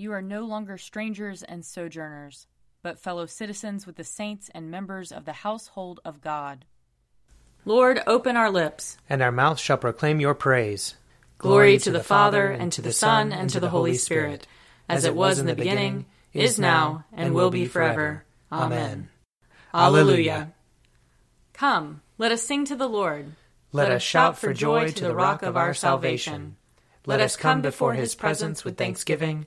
You are no longer strangers and sojourners, but fellow citizens with the saints and members of the household of God. Lord, open our lips, and our mouths shall proclaim your praise. Glory to the Father, and to the Son, and to the Holy Spirit, as it was in the beginning, is now, and will be forever. Amen. Alleluia. Come, let us sing to the Lord. Let us shout for joy to the rock of our salvation. Let us come before his presence with thanksgiving,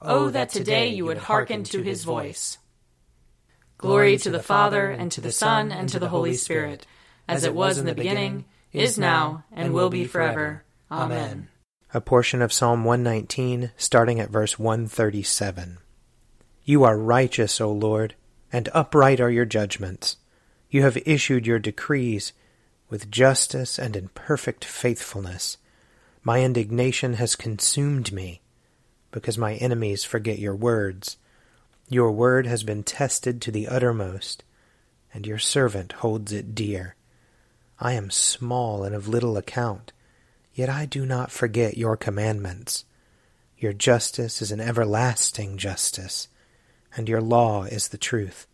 Oh, oh, that today you would hearken to his voice. Glory to the Father, and to the Son, and to the Holy Spirit, as it was in the beginning, is now, and will be forever. Amen. A portion of Psalm 119, starting at verse 137. You are righteous, O Lord, and upright are your judgments. You have issued your decrees with justice and in perfect faithfulness. My indignation has consumed me, because my enemies forget your words. Your word has been tested to the uttermost, and your servant holds it dear. I am small and of little account, yet I do not forget your commandments. Your justice is an everlasting justice, and your law is the truth.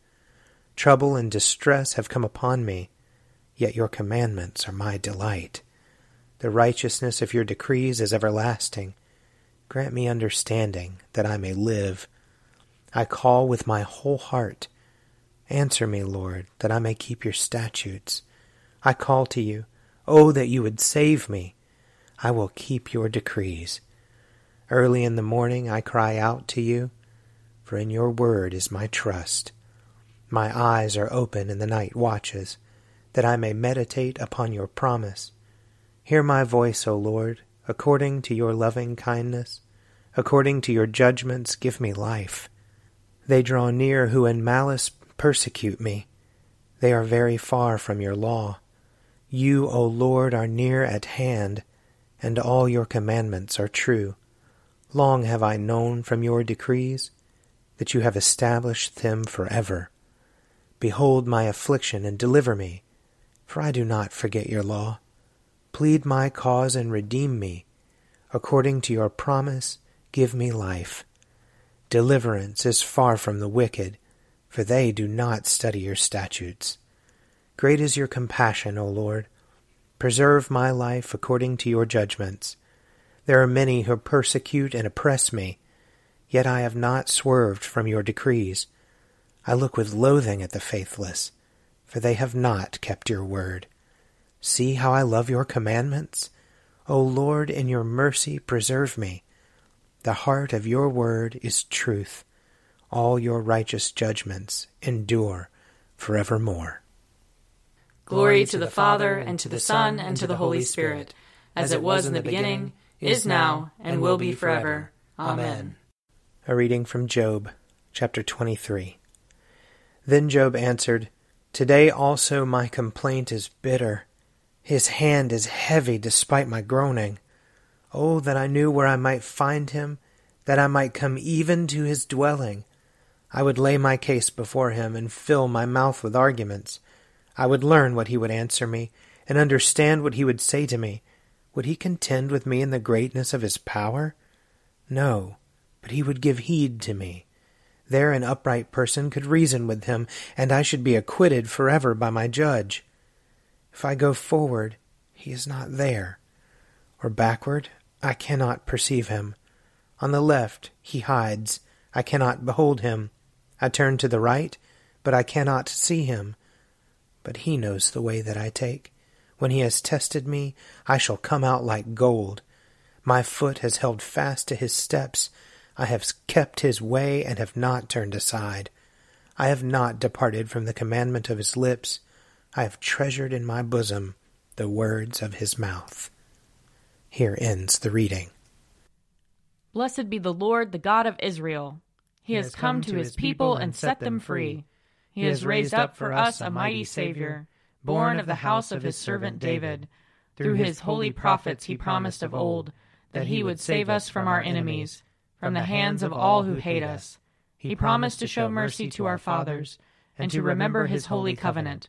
Trouble and distress have come upon me, yet your commandments are my delight. The righteousness of your decrees is everlasting. Grant me understanding, that I may live. I call with my whole heart. Answer me, Lord, that I may keep your statutes. I call to you, Oh, that you would save me. I will keep your decrees. Early in the morning I cry out to you, for in your word is my trust. My eyes are open in the night watches, that I may meditate upon your promise. Hear my voice, O Lord, according to your loving kindness. According to your judgments, give me life. They draw near who in malice persecute me. They are very far from your law. You, O Lord, are near at hand, and all your commandments are true. Long have I known from your decrees that you have established them for forever. Behold my affliction and deliver me, for I do not forget your law. Plead my cause and redeem me. According to your promise, give me life. Deliverance is far from the wicked, for they do not study your statutes. Great is your compassion, O Lord. Preserve my life according to your judgments. There are many who persecute and oppress me, yet I have not swerved from your decrees. I look with loathing at the faithless, for they have not kept your word. See how I love your commandments? O Lord, in your mercy preserve me. The heart of your word is truth. All your righteous judgments endure forevermore. Glory to the Father, and to the Son, and to the Holy Spirit, as it was in the beginning, is now, and will be forever. Amen. A reading from Job, chapter 23. Then Job answered, Today also my complaint is bitter. His hand is heavy despite my groaning. Oh, that I knew where I might find him, that I might come even to his dwelling. I would lay my case before him and fill my mouth with arguments. I would learn what he would answer me, and understand what he would say to me. Would he contend with me in the greatness of his power? No, but he would give heed to me. There an upright person could reason with him, and I should be acquitted forever by my judge. If I go forward, he is not there, or backward, I cannot perceive him. On the left, he hides, I cannot behold him. I turn to the right, but I cannot see him. But he knows the way that I take. When he has tested me, I shall come out like gold. My foot has held fast to his steps. I have kept his way and have not turned aside. I have not departed from the commandment of his lips. I have treasured in my bosom the words of his mouth. Here ends the reading. Blessed be the Lord, the God of Israel. He has come to his people and set them free. He has raised up for us a mighty Savior, born of the house of his servant David. Through his holy prophets he promised of old that he would save us from our enemies, from the hands of all who hate us. He promised to show mercy to our fathers, and to remember his holy covenant.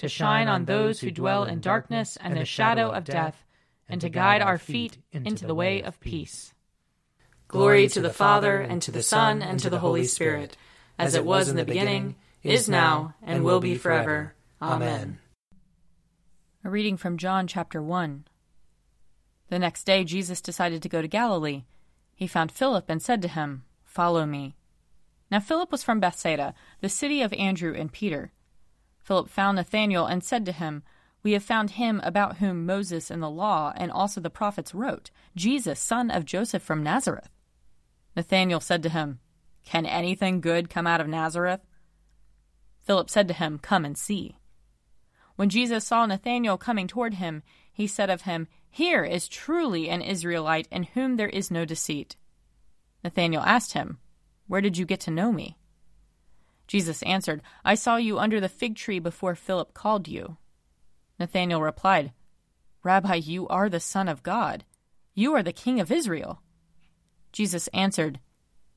to shine on those who dwell in darkness and the shadow of death, and to guide our feet into the way of peace. Glory to the Father, and to the Son, and to the Holy Spirit, as it was in the beginning, is now, and will be forever. Amen. A reading from John chapter 1. The next day Jesus decided to go to Galilee. He found Philip and said to him, Follow me. Now Philip was from Bethsaida, the city of Andrew and Peter. Philip found Nathanael and said to him, We have found him about whom Moses and the law and also the prophets wrote, Jesus, son of Joseph from Nazareth. Nathanael said to him, Can anything good come out of Nazareth? Philip said to him, Come and see. When Jesus saw Nathanael coming toward him, he said of him, Here is truly an Israelite in whom there is no deceit. Nathanael asked him, Where did you get to know me? Jesus answered, I saw you under the fig tree before Philip called you. Nathanael replied, Rabbi, you are the Son of God. You are the King of Israel. Jesus answered,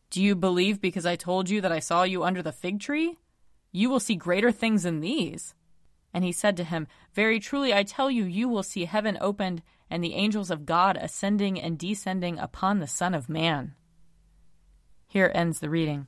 Do you believe because I told you that I saw you under the fig tree? You will see greater things than these. And he said to him, Very truly I tell you, you will see heaven opened, and the angels of God ascending and descending upon the Son of Man. Here ends the reading.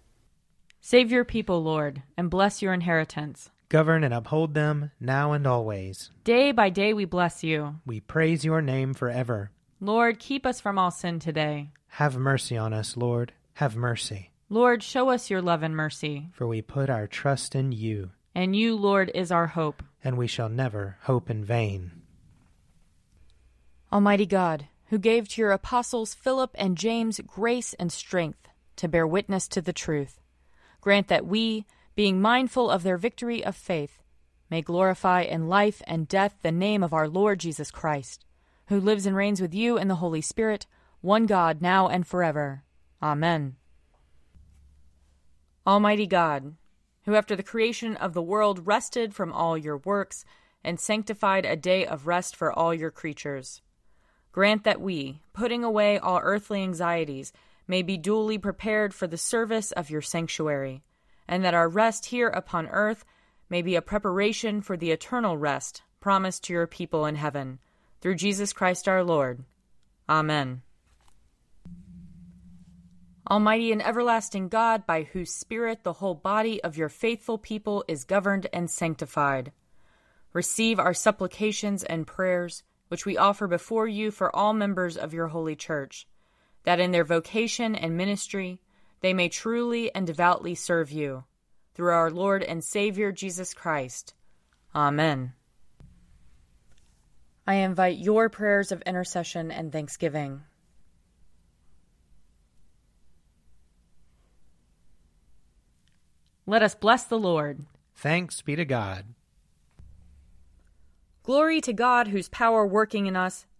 Save your people, Lord, and bless your inheritance. Govern and uphold them now and always. Day by day we bless you. We praise your name forever. Lord, keep us from all sin today. Have mercy on us, Lord. Have mercy. Lord, show us your love and mercy. For we put our trust in you. And you, Lord, is our hope. and we shall never hope in vain. Almighty God, who gave to your apostles Philip and James grace and strength to bear witness to the truth, grant that we, being mindful of their victory of faith, may glorify in life and death the name of our Lord Jesus Christ, who lives and reigns with you in the Holy Spirit, one God, now and forever. Amen. Almighty God, who after the creation of the world rested from all your works and sanctified a day of rest for all your creatures, grant that we, putting away all earthly anxieties, may be duly prepared for the service of your sanctuary, and that our rest here upon earth may be a preparation for the eternal rest promised to your people in heaven. Through Jesus Christ our Lord. Amen. Almighty and everlasting God, by whose Spirit the whole body of your faithful people is governed and sanctified, receive our supplications and prayers, which we offer before you for all members of your holy church, that in their vocation and ministry they may truly and devoutly serve you. Through our Lord and Savior Jesus Christ. Amen. I invite your prayers of intercession and thanksgiving. Let us bless the Lord. Thanks be to God. Glory to God, whose power working in us